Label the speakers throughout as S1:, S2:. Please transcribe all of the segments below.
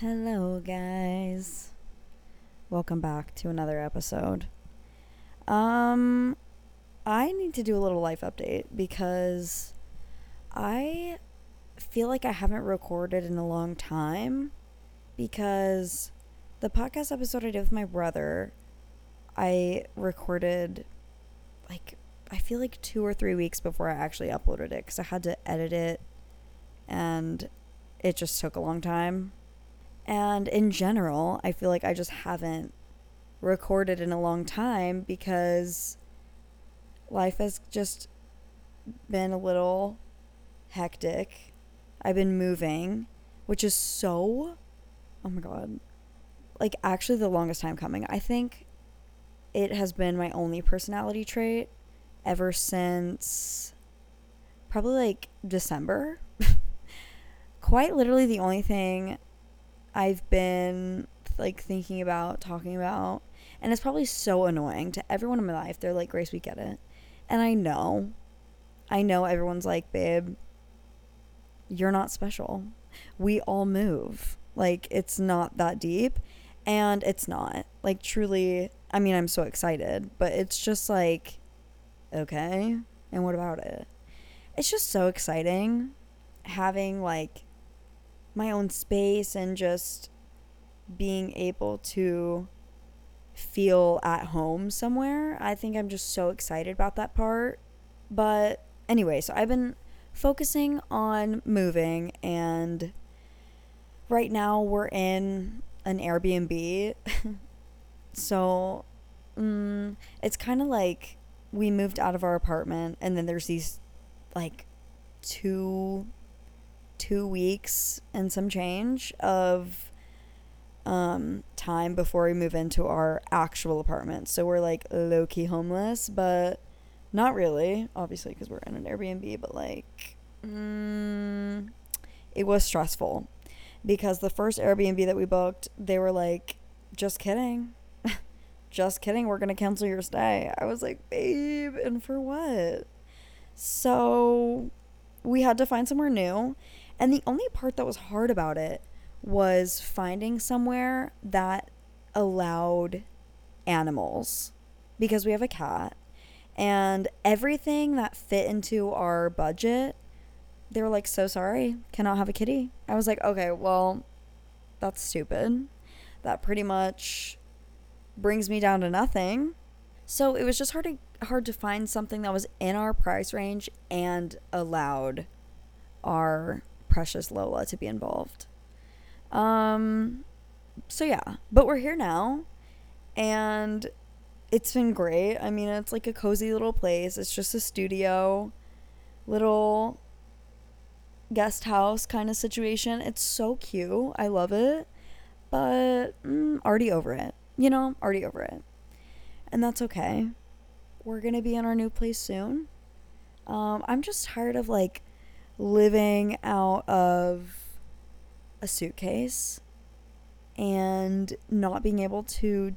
S1: Hello, guys. Welcome back to another episode. Um, I need to do a little life update because I feel like I haven't recorded in a long time because the podcast episode I did with my brother, I recorded like I feel like two or three weeks before I actually uploaded it because I had to edit it and it just took a long time. And in general, I feel like I just haven't recorded in a long time because life has just been a little hectic. I've been moving, which is so, oh my God, like actually the longest time coming. I think it has been my only personality trait ever since probably like December. Quite literally the only thing I've been like thinking about, talking about, and it's probably so annoying to everyone in my life. They're like, Grace, we get it. And I know, I know everyone's like, babe, you're not special. We all move. Like, it's not that deep. And it's not. Like, truly, I mean, I'm so excited, but it's just like, okay. And what about it? It's just so exciting having like my own space and just being able to feel at home somewhere. I think I'm just so excited about that part. But anyway, so I've been focusing on moving and right now we're in an Airbnb. so mm, it's kind of like we moved out of our apartment and then there's these like two two weeks and some change of um, time before we move into our actual apartment. So we're like low key homeless, but not really, obviously, because we're in an Airbnb, but like, mm, it was stressful because the first Airbnb that we booked, they were like, just kidding. just kidding. We're going to cancel your stay. I was like, babe, and for what? So we had to find somewhere new. And the only part that was hard about it was finding somewhere that allowed animals because we have a cat and everything that fit into our budget they were like so sorry cannot have a kitty. I was like okay well that's stupid. That pretty much brings me down to nothing. So it was just hard to hard to find something that was in our price range and allowed our precious Lola to be involved. Um so yeah, but we're here now and it's been great. I mean, it's like a cozy little place. It's just a studio, little guest house kind of situation. It's so cute. I love it. But mm, already over it. You know, already over it. And that's okay. We're to be in our new place soon. Um, I'm just tired of like living out of a suitcase and not being able to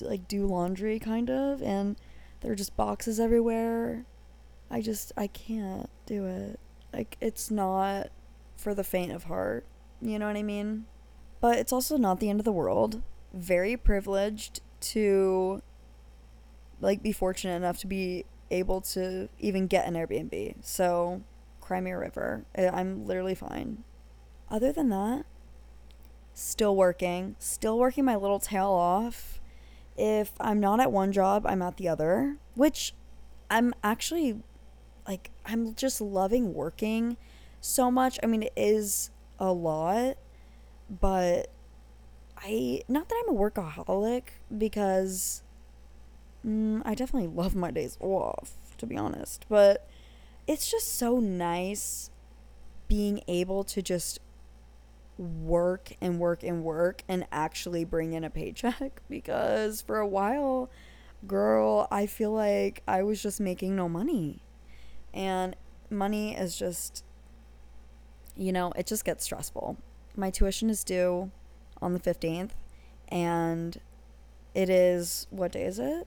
S1: like do laundry kind of and there are just boxes everywhere. I just I can't do it. Like it's not for the faint of heart. You know what I mean? But it's also not the end of the world. Very privileged to like be fortunate enough to be able to even get an Airbnb. So Cry me a river. I'm literally fine. Other than that, still working, still working my little tail off. If I'm not at one job, I'm at the other, which I'm actually like, I'm just loving working so much. I mean, it is a lot, but I, not that I'm a workaholic because mm, I definitely love my days off, to be honest, but it's just so nice being able to just work and work and work and actually bring in a paycheck. Because for a while girl i feel like i was just making no money. And money is just you know it just gets stressful. My tuition is due on the 15th and it is what day is it?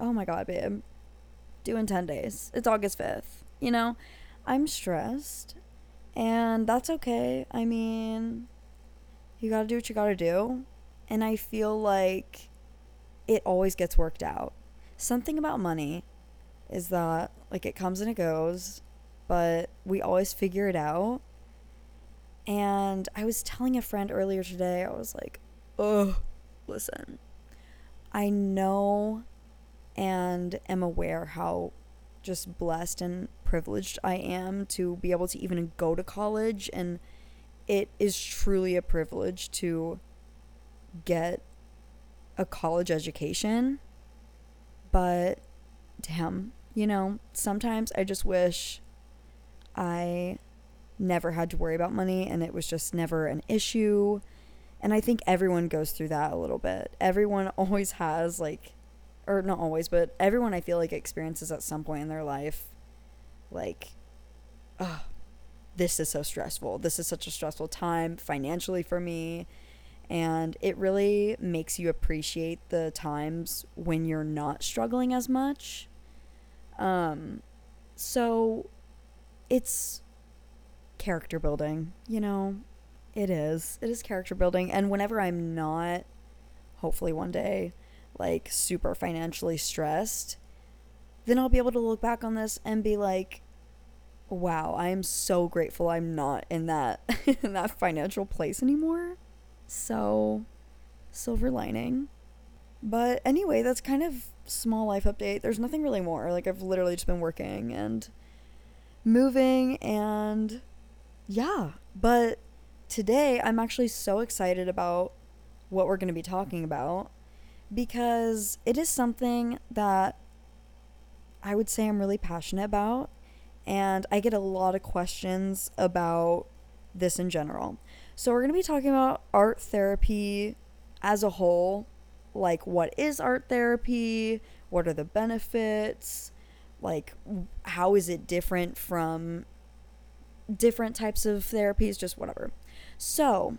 S1: Oh my god babe due in 10 days. It's August 5th. You know, I'm stressed and that's okay. I mean, You got to do what you got to do. And I feel like it always gets worked out. Something about money is that, like, it comes and it goes, but we always figure it out. And I was telling a friend earlier today, I was like, oh, listen, I know and am aware how just blessed and privileged I am to be able to even go to college. And it is truly a privilege to get a college education. But damn, you know, sometimes I just wish I never had to worry about money and it was just never an issue. And I think everyone goes through that a little bit. Everyone always has, like, or not always, but everyone I feel like experiences at some point in their life, like, oh, this is so stressful. This is such a stressful time financially for me. And it really makes you appreciate the times when you're not struggling as much. Um, so it's character building, you know? It is. It is character building. And whenever I'm not, hopefully one day, like super financially stressed, then I'll be able to look back on this and be like, wow, I am so grateful I'm not in that in that financial place anymore. So, silver lining. But anyway, that's kind of small life update. There's nothing really more. Like I've literally just been working and moving and yeah, but today I'm actually so excited about what we're going to be talking about because it is something that I would say I'm really passionate about and I get a lot of questions about this in general. So, we're going to be talking about art therapy as a whole. Like, what is art therapy? What are the benefits? Like, how is it different from different types of therapies? Just whatever. So,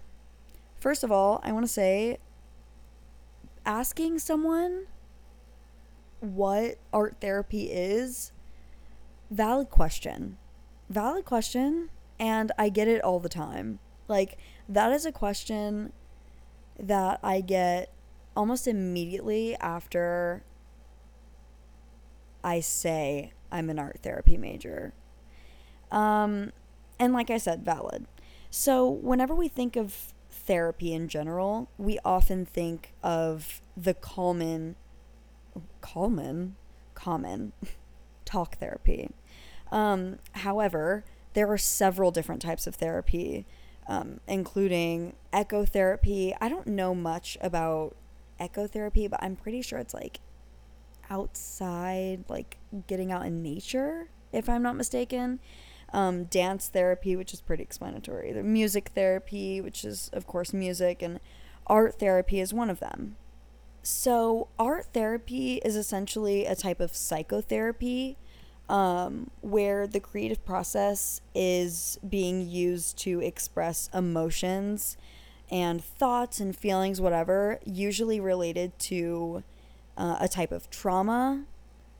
S1: first of all, I want to say asking someone what art therapy is valid question. Valid question, and I get it all the time. Like, that is a question that I get almost immediately after I say I'm an art therapy major. Um, and like I said, valid. So, whenever we think of therapy in general, we often think of the common, common, common talk therapy. Um, however, there are several different types of therapy, um, including ecotherapy. I don't know much about ecotherapy, but I'm pretty sure it's like outside, like getting out in nature, if I'm not mistaken. Um, dance therapy, which is pretty explanatory. The music therapy, which is, of course, music, and art therapy is one of them. So, art therapy is essentially a type of psychotherapy um, where the creative process is being used to express emotions and thoughts and feelings, whatever, usually related to uh, a type of trauma,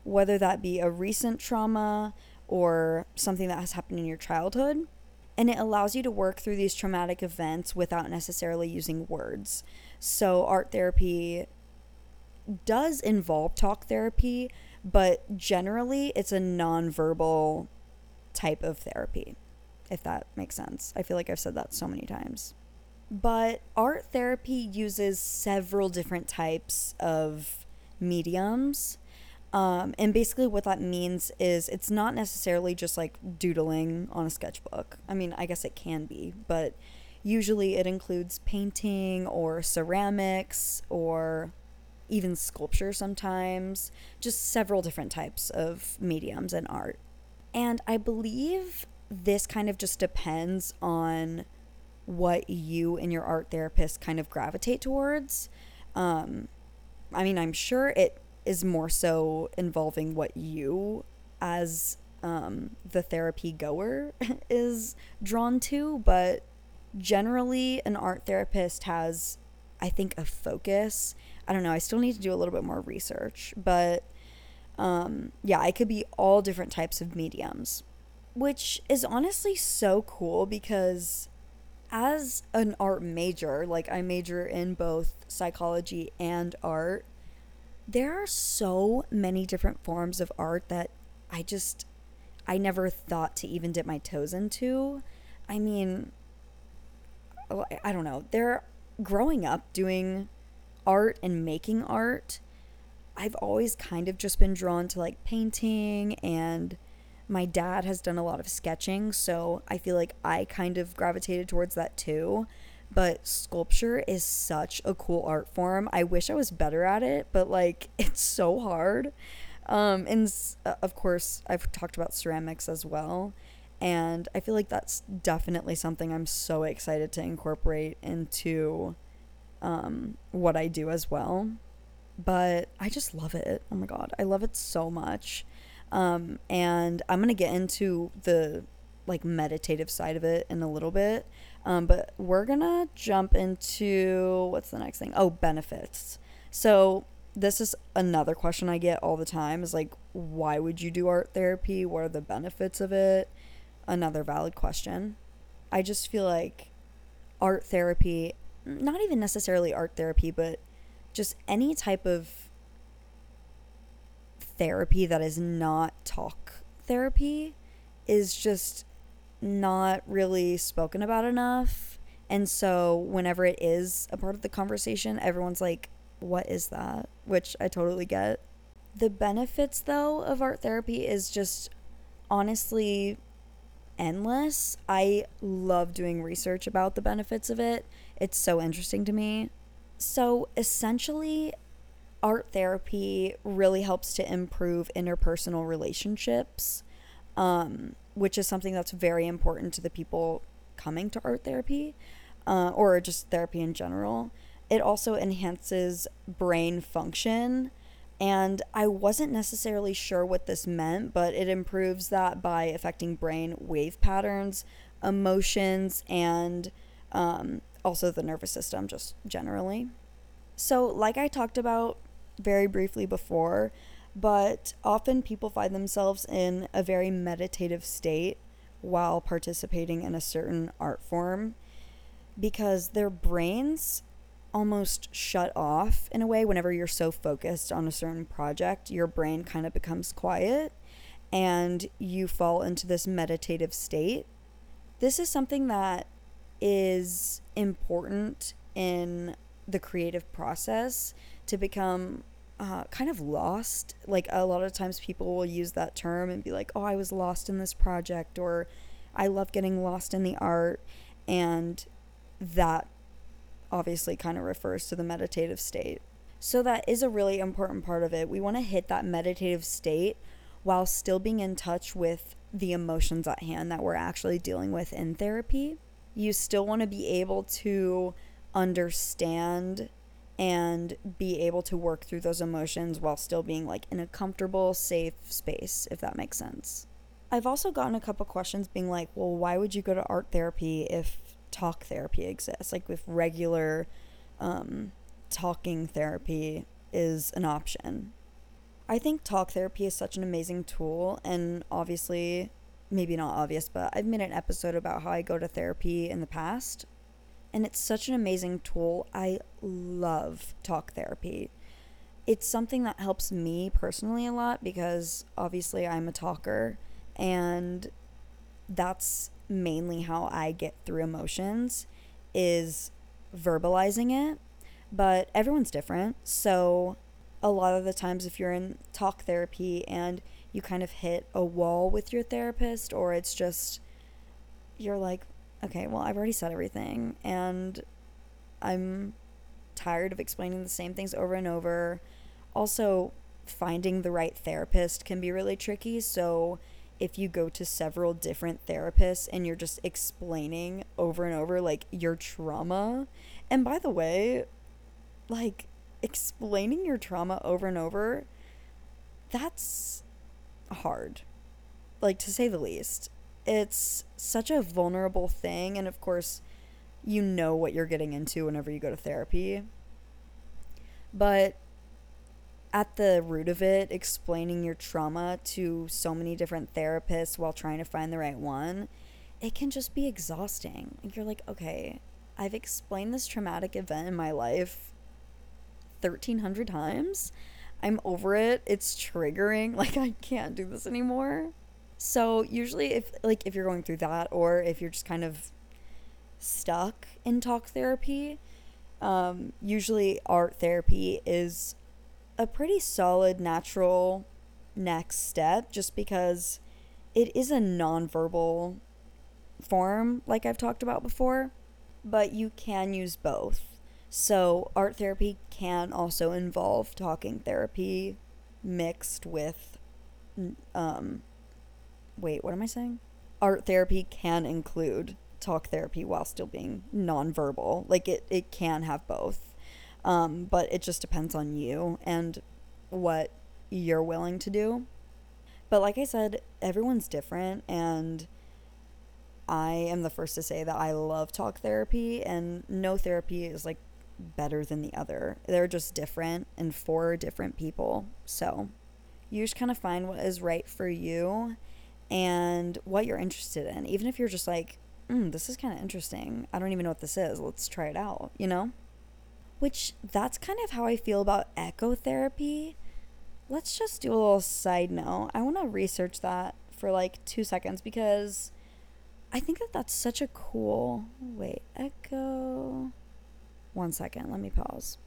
S1: whether that be a recent trauma or something that has happened in your childhood. And it allows you to work through these traumatic events without necessarily using words. So, art therapy does involve talk therapy, but generally it's a nonverbal type of therapy, if that makes sense. I feel like I've said that so many times. But art therapy uses several different types of mediums. Um, and basically, what that means is it's not necessarily just like doodling on a sketchbook. I mean, I guess it can be, but usually it includes painting or ceramics or even sculpture sometimes, just several different types of mediums and art. And I believe this kind of just depends on what you and your art therapist kind of gravitate towards. Um, I mean, I'm sure it is more so involving what you, as um, the therapy goer, is drawn to, but generally, an art therapist has, I think, a focus I don't know. I still need to do a little bit more research, but um, yeah, it could be all different types of mediums, which is honestly so cool because as an art major, like I major in both psychology and art, there are so many different forms of art that I just I never thought to even dip my toes into. I mean, oh, I don't know. They're growing up doing art and making art. I've always kind of just been drawn to like painting and my dad has done a lot of sketching, so I feel like I kind of gravitated towards that too. But sculpture is such a cool art form. I wish I was better at it, but like it's so hard. Um, and uh, of course, I've talked about ceramics as well. And I feel like that's definitely something I'm so excited to incorporate into um, what I do as well. But I just love it. Oh my God. I love it so much. Um, and I'm going to get into the like meditative side of it in a little bit. Um, but we're to jump into what's the next thing? Oh, benefits. So this is another question I get all the time is like, why would you do art therapy? What are the benefits of it? Another valid question. I just feel like art therapy, not even necessarily art therapy, but just any type of therapy that is not talk therapy is just not really spoken about enough. And so, whenever it is a part of the conversation, everyone's like, what is that? Which I totally get. The benefits, though, of art therapy is just honestly endless. I love doing research about the benefits of it, it's so interesting to me. So, essentially, art therapy really helps to improve interpersonal relationships, um, which is something that's very important to the people coming to art therapy uh, or just therapy in general it also enhances brain function. And I wasn't necessarily sure what this meant, but it improves that by affecting brain wave patterns, emotions, and um, also the nervous system, just generally. So, like I talked about very briefly before, but often people find themselves in a very meditative state while participating in a certain art form because their brains almost shut off in a way. Whenever you're so focused on a certain project your brain kind of becomes quiet and you fall into this meditative state. This is something that is important in the creative process to become uh, kind of lost. Like a lot of times people will use that term and be like, oh, I was lost in this project, or I love getting lost in the art. And that obviously kind of refers to the meditative state. So, that is a really important part of it. We want to hit that meditative state while still being in touch with the emotions at hand that we're actually dealing with in therapy. You still want to be able to understand and be able to work through those emotions while still being like in a comfortable, safe space, if that makes sense. I've also gotten a couple questions being like, well, why would you go to art therapy if talk therapy exists, like with regular um, talking therapy is an option. I think talk therapy is such an amazing tool, and obviously, maybe not obvious, but I've made an episode about how I go to therapy in the past, and it's such an amazing tool. I love talk therapy. It's something that helps me personally a lot because obviously I'm a talker, and that's mainly how I get through emotions is verbalizing it, but everyone's different. So a lot of the times if you're in talk therapy and you kind of hit a wall with your therapist or it's just you're like, okay, well, I've already said everything and I'm tired of explaining the same things over and over. Also, finding the right therapist can be really tricky, so if you go to several different therapists and you're just explaining over and over like your trauma. And by the way, like explaining your trauma over and over, that's hard. Like to say the least. It's such a vulnerable thing and of course you know what you're getting into whenever you go to therapy. But at the root of it, explaining your trauma to so many different therapists while trying to find the right one it can just be exhausting. You're like, okay, I've explained this traumatic event in my life 1300 times. I'm over it. It's triggering. Like I can't do this anymore. So, usually if like if you're going through that or if you're just kind of stuck in talk therapy, um, usually art therapy is a pretty solid natural next step just because it is a nonverbal form like I've talked about before, but you can use both. So, art therapy can also involve talking therapy mixed with um wait, what am I saying? Art therapy can include talk therapy while still being nonverbal. Like it, it can have both. Um, but it just depends on you and what you're willing to do. But like I said, everyone's different and I am the first to say that I love talk therapy and no therapy is like better than the other. They're just different and for different people. So you just kind of find what is right for you and what you're interested in. Even if you're just like, mm, this is kind of interesting. I don't even know what this is. Let's try it out, you know? Which that's kind of how I feel about echo therapy. Let's just do a little side note. I want to research that for like two seconds because I think that that's such a cool. Wait, echo. One second, let me pause.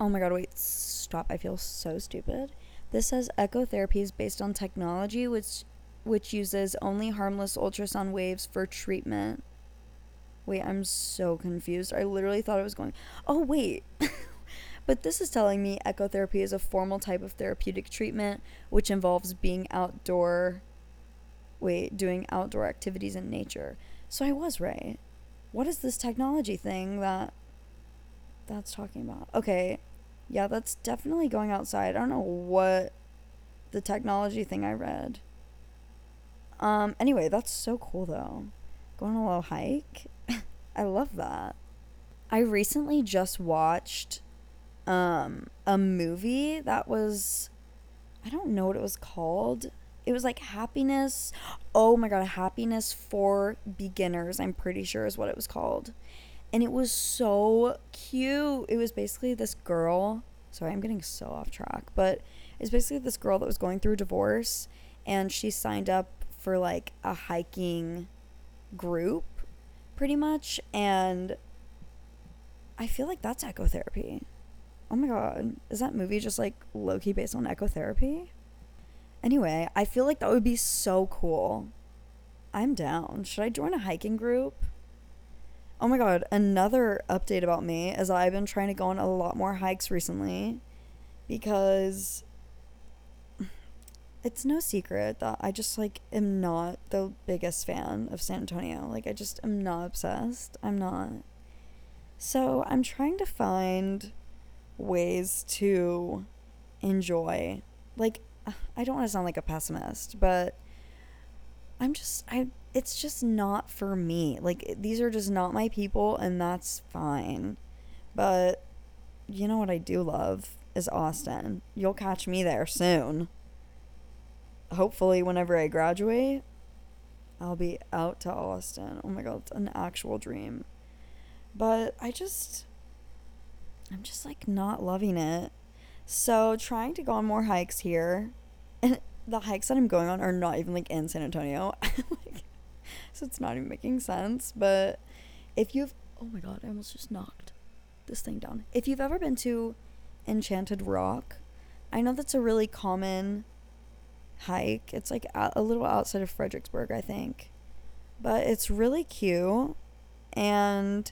S1: Oh my god, wait, stop. I feel so stupid. This says echo therapy is based on technology which which uses only harmless ultrasound waves for treatment. Wait, I'm so confused. I literally thought it was going. Oh, wait. but this is telling me ecotherapy is a formal type of therapeutic treatment which involves being outdoor. Wait, doing outdoor activities in nature. So I was right. What is this technology thing that that's talking about? Okay. Yeah, that's definitely going outside. I don't know what the technology thing I read. Um, anyway, that's so cool though. Going on a little hike. I love that. I recently just watched um a movie that was I don't know what it was called. It was like happiness. Oh my god, happiness for beginners. I'm pretty sure is what it was called. And it was so cute. It was basically this girl. Sorry, I'm getting so off track, but it's basically this girl that was going through divorce and she signed up for like a hiking group pretty much and I feel like that's ecotherapy. Oh my god, is that movie just like low key based on ecotherapy? Anyway, I feel like that would be so cool. I'm down. Should I join a hiking group? Oh my god, another update about me is I've been trying to go on a lot more hikes recently because it's no secret that I just like am not the biggest fan of San Antonio. Like I just am not obsessed. I'm not. So, I'm trying to find ways to enjoy. Like I don't want to sound like a pessimist, but I'm just I it's just not for me. Like these are just not my people and that's fine. But you know what I do love is Austin. You'll catch me there soon hopefully whenever I graduate, I'll be out to Austin. Oh my god, it's an actual dream. But I just I'm just like not loving it. So trying to go on more hikes here. And the hikes that I'm going on are not even like in San Antonio. like, so it's not even making sense. But if you've oh my god, I almost just knocked this thing down. If you've ever been to Enchanted Rock, I know that's a really common hike. It's like a little outside of Fredericksburg, I think. But it's really cute. And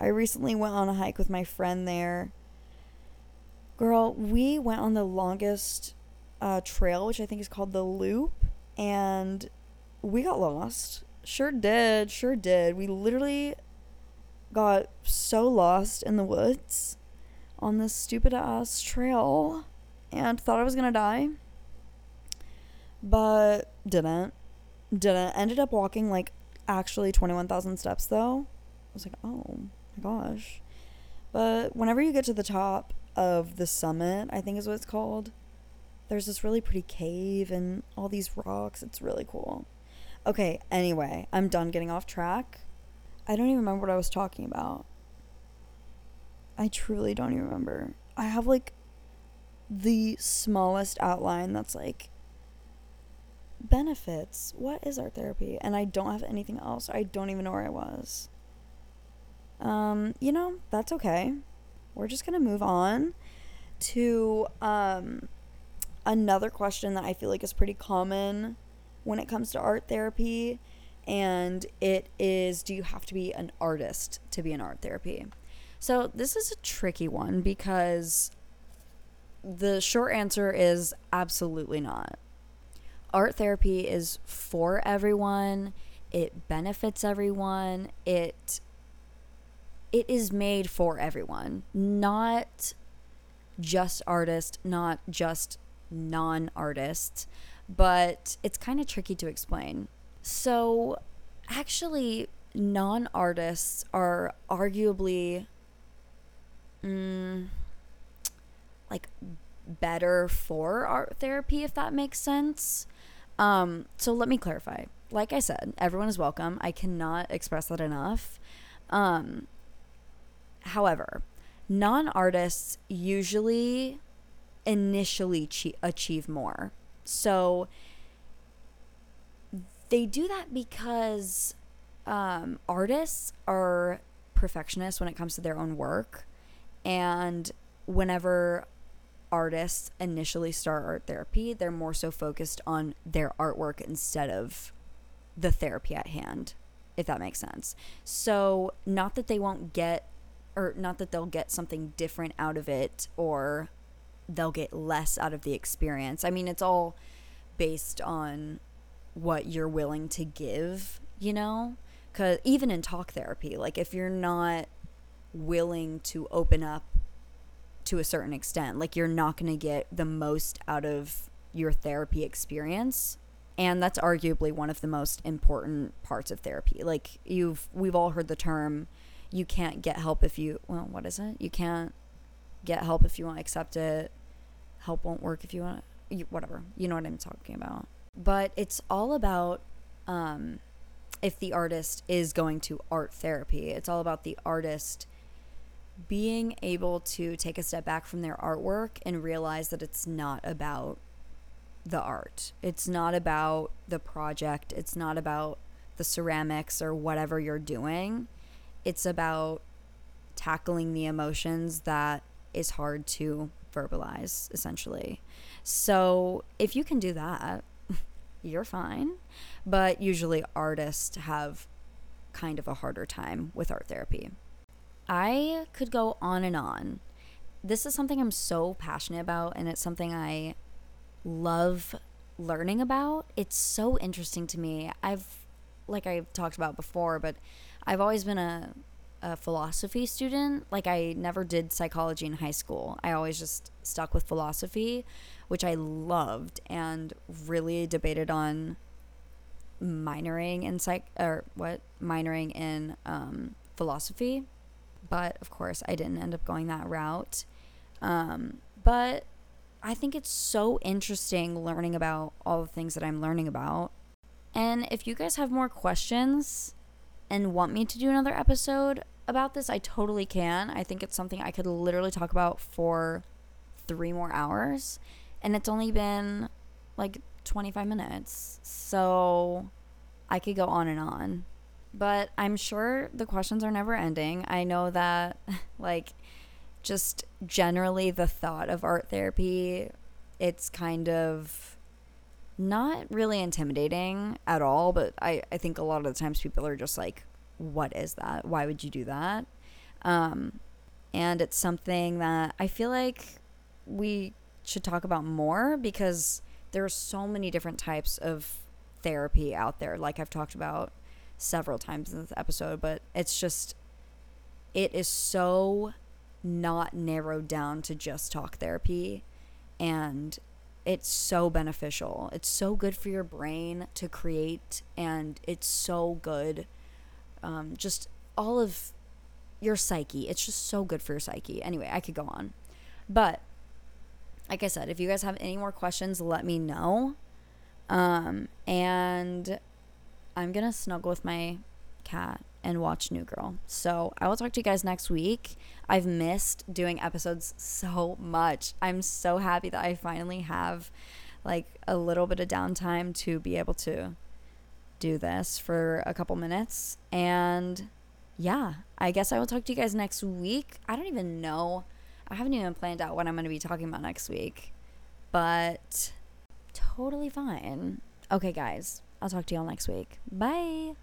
S1: I recently went on a hike with my friend there. Girl, we went on the longest uh, trail, which I think is called the Loop. And we got lost. Sure did. Sure did. We literally got so lost in the woods on this stupid ass trail and thought I was to die but didn't. Didn't. Ended up walking like actually 21,000 steps though. I was like, oh my gosh. But whenever you get to the top of the summit, I think is what it's called, there's this really pretty cave and all these rocks. It's really cool. Okay, anyway, I'm done getting off track. I don't even remember what I was talking about. I truly don't even remember. I have like the smallest outline that's like benefits. What is art therapy? And I don't have anything else. I don't even know where I was. Um, you know, that's okay. We're just going to move on to um another question that I feel like is pretty common when it comes to art therapy and it is do you have to be an artist to be in art therapy? So, this is a tricky one because the short answer is absolutely not. Art therapy is for everyone. It benefits everyone. It it is made for everyone, not just artists, not just non-artists, but it's kind of tricky to explain. So, actually non-artists are arguably mm, like better for art therapy if that makes sense. Um, so let me clarify. Like I said, everyone is welcome. I cannot express that enough. Um, however, non artists usually initially achieve more. So they do that because um, artists are perfectionists when it comes to their own work. And whenever artists initially start art therapy, they're more so focused on their artwork instead of the therapy at hand, if that makes sense. So, not that they won't get, or not that they'll get something different out of it, or they'll get less out of the experience. I mean, it's all based on what you're willing to give, you know? Because even in talk therapy, like if you're not willing to open up to a certain extent. Like you're not going to get the most out of your therapy experience. And that's arguably one of the most important parts of therapy. Like you've we've all heard the term you can't get help if you well, what is it? You can't get help if you won't accept it. Help won't work if you want you, whatever. You know what I'm talking about. But it's all about um if the artist is going to art therapy. It's all about the artist being able to take a step back from their artwork and realize that it's not about the art. It's not about the project. It's not about the ceramics or whatever you're doing. It's about tackling the emotions that is hard to verbalize, essentially. So if you can do that, you're fine. But usually artists have kind of a harder time with art therapy. I could go on and on. This is something I'm so passionate about, and it's something I love learning about. It's so interesting to me. I've, like I've talked about before, but I've always been a, a philosophy student. Like, I never did psychology in high school. I always just stuck with philosophy, which I loved and really debated on minoring in psych or what minoring in um, philosophy but of course, I didn't end up going that route. Um, but I think it's so interesting learning about all the things that I'm learning about. And if you guys have more questions and want me to do another episode about this, I totally can. I think it's something I could literally talk about for three more hours. And it's only been like 25 minutes. So I could go on and on but I'm sure the questions are never ending. I know that, like, just generally the thought of art therapy, it's kind of not really intimidating at all, but I, I think a lot of the times people are just like, what is that? Why would you do that? Um, and it's something that I feel like we should talk about more because there are so many different types of therapy out there, like I've talked about several times in this episode, but it's just, it is so not narrowed down to just talk therapy. And it's so beneficial. It's so good for your brain to create, and it's so good. Um, just all of your psyche. It's just so good for your psyche. Anyway, I could go on. But like I said, if you guys have any more questions, let me know. Um, and I'm going to snuggle with my cat and watch New Girl. So I will talk to you guys next week. I've missed doing episodes so much. I'm so happy that I finally have like a little bit of downtime to be able to do this for a couple minutes. And yeah, I guess I will talk to you guys next week. I don't even know. I haven't even planned out what I'm going to be talking about next week. But totally fine. Okay, guys. I'll talk to y'all next week. Bye.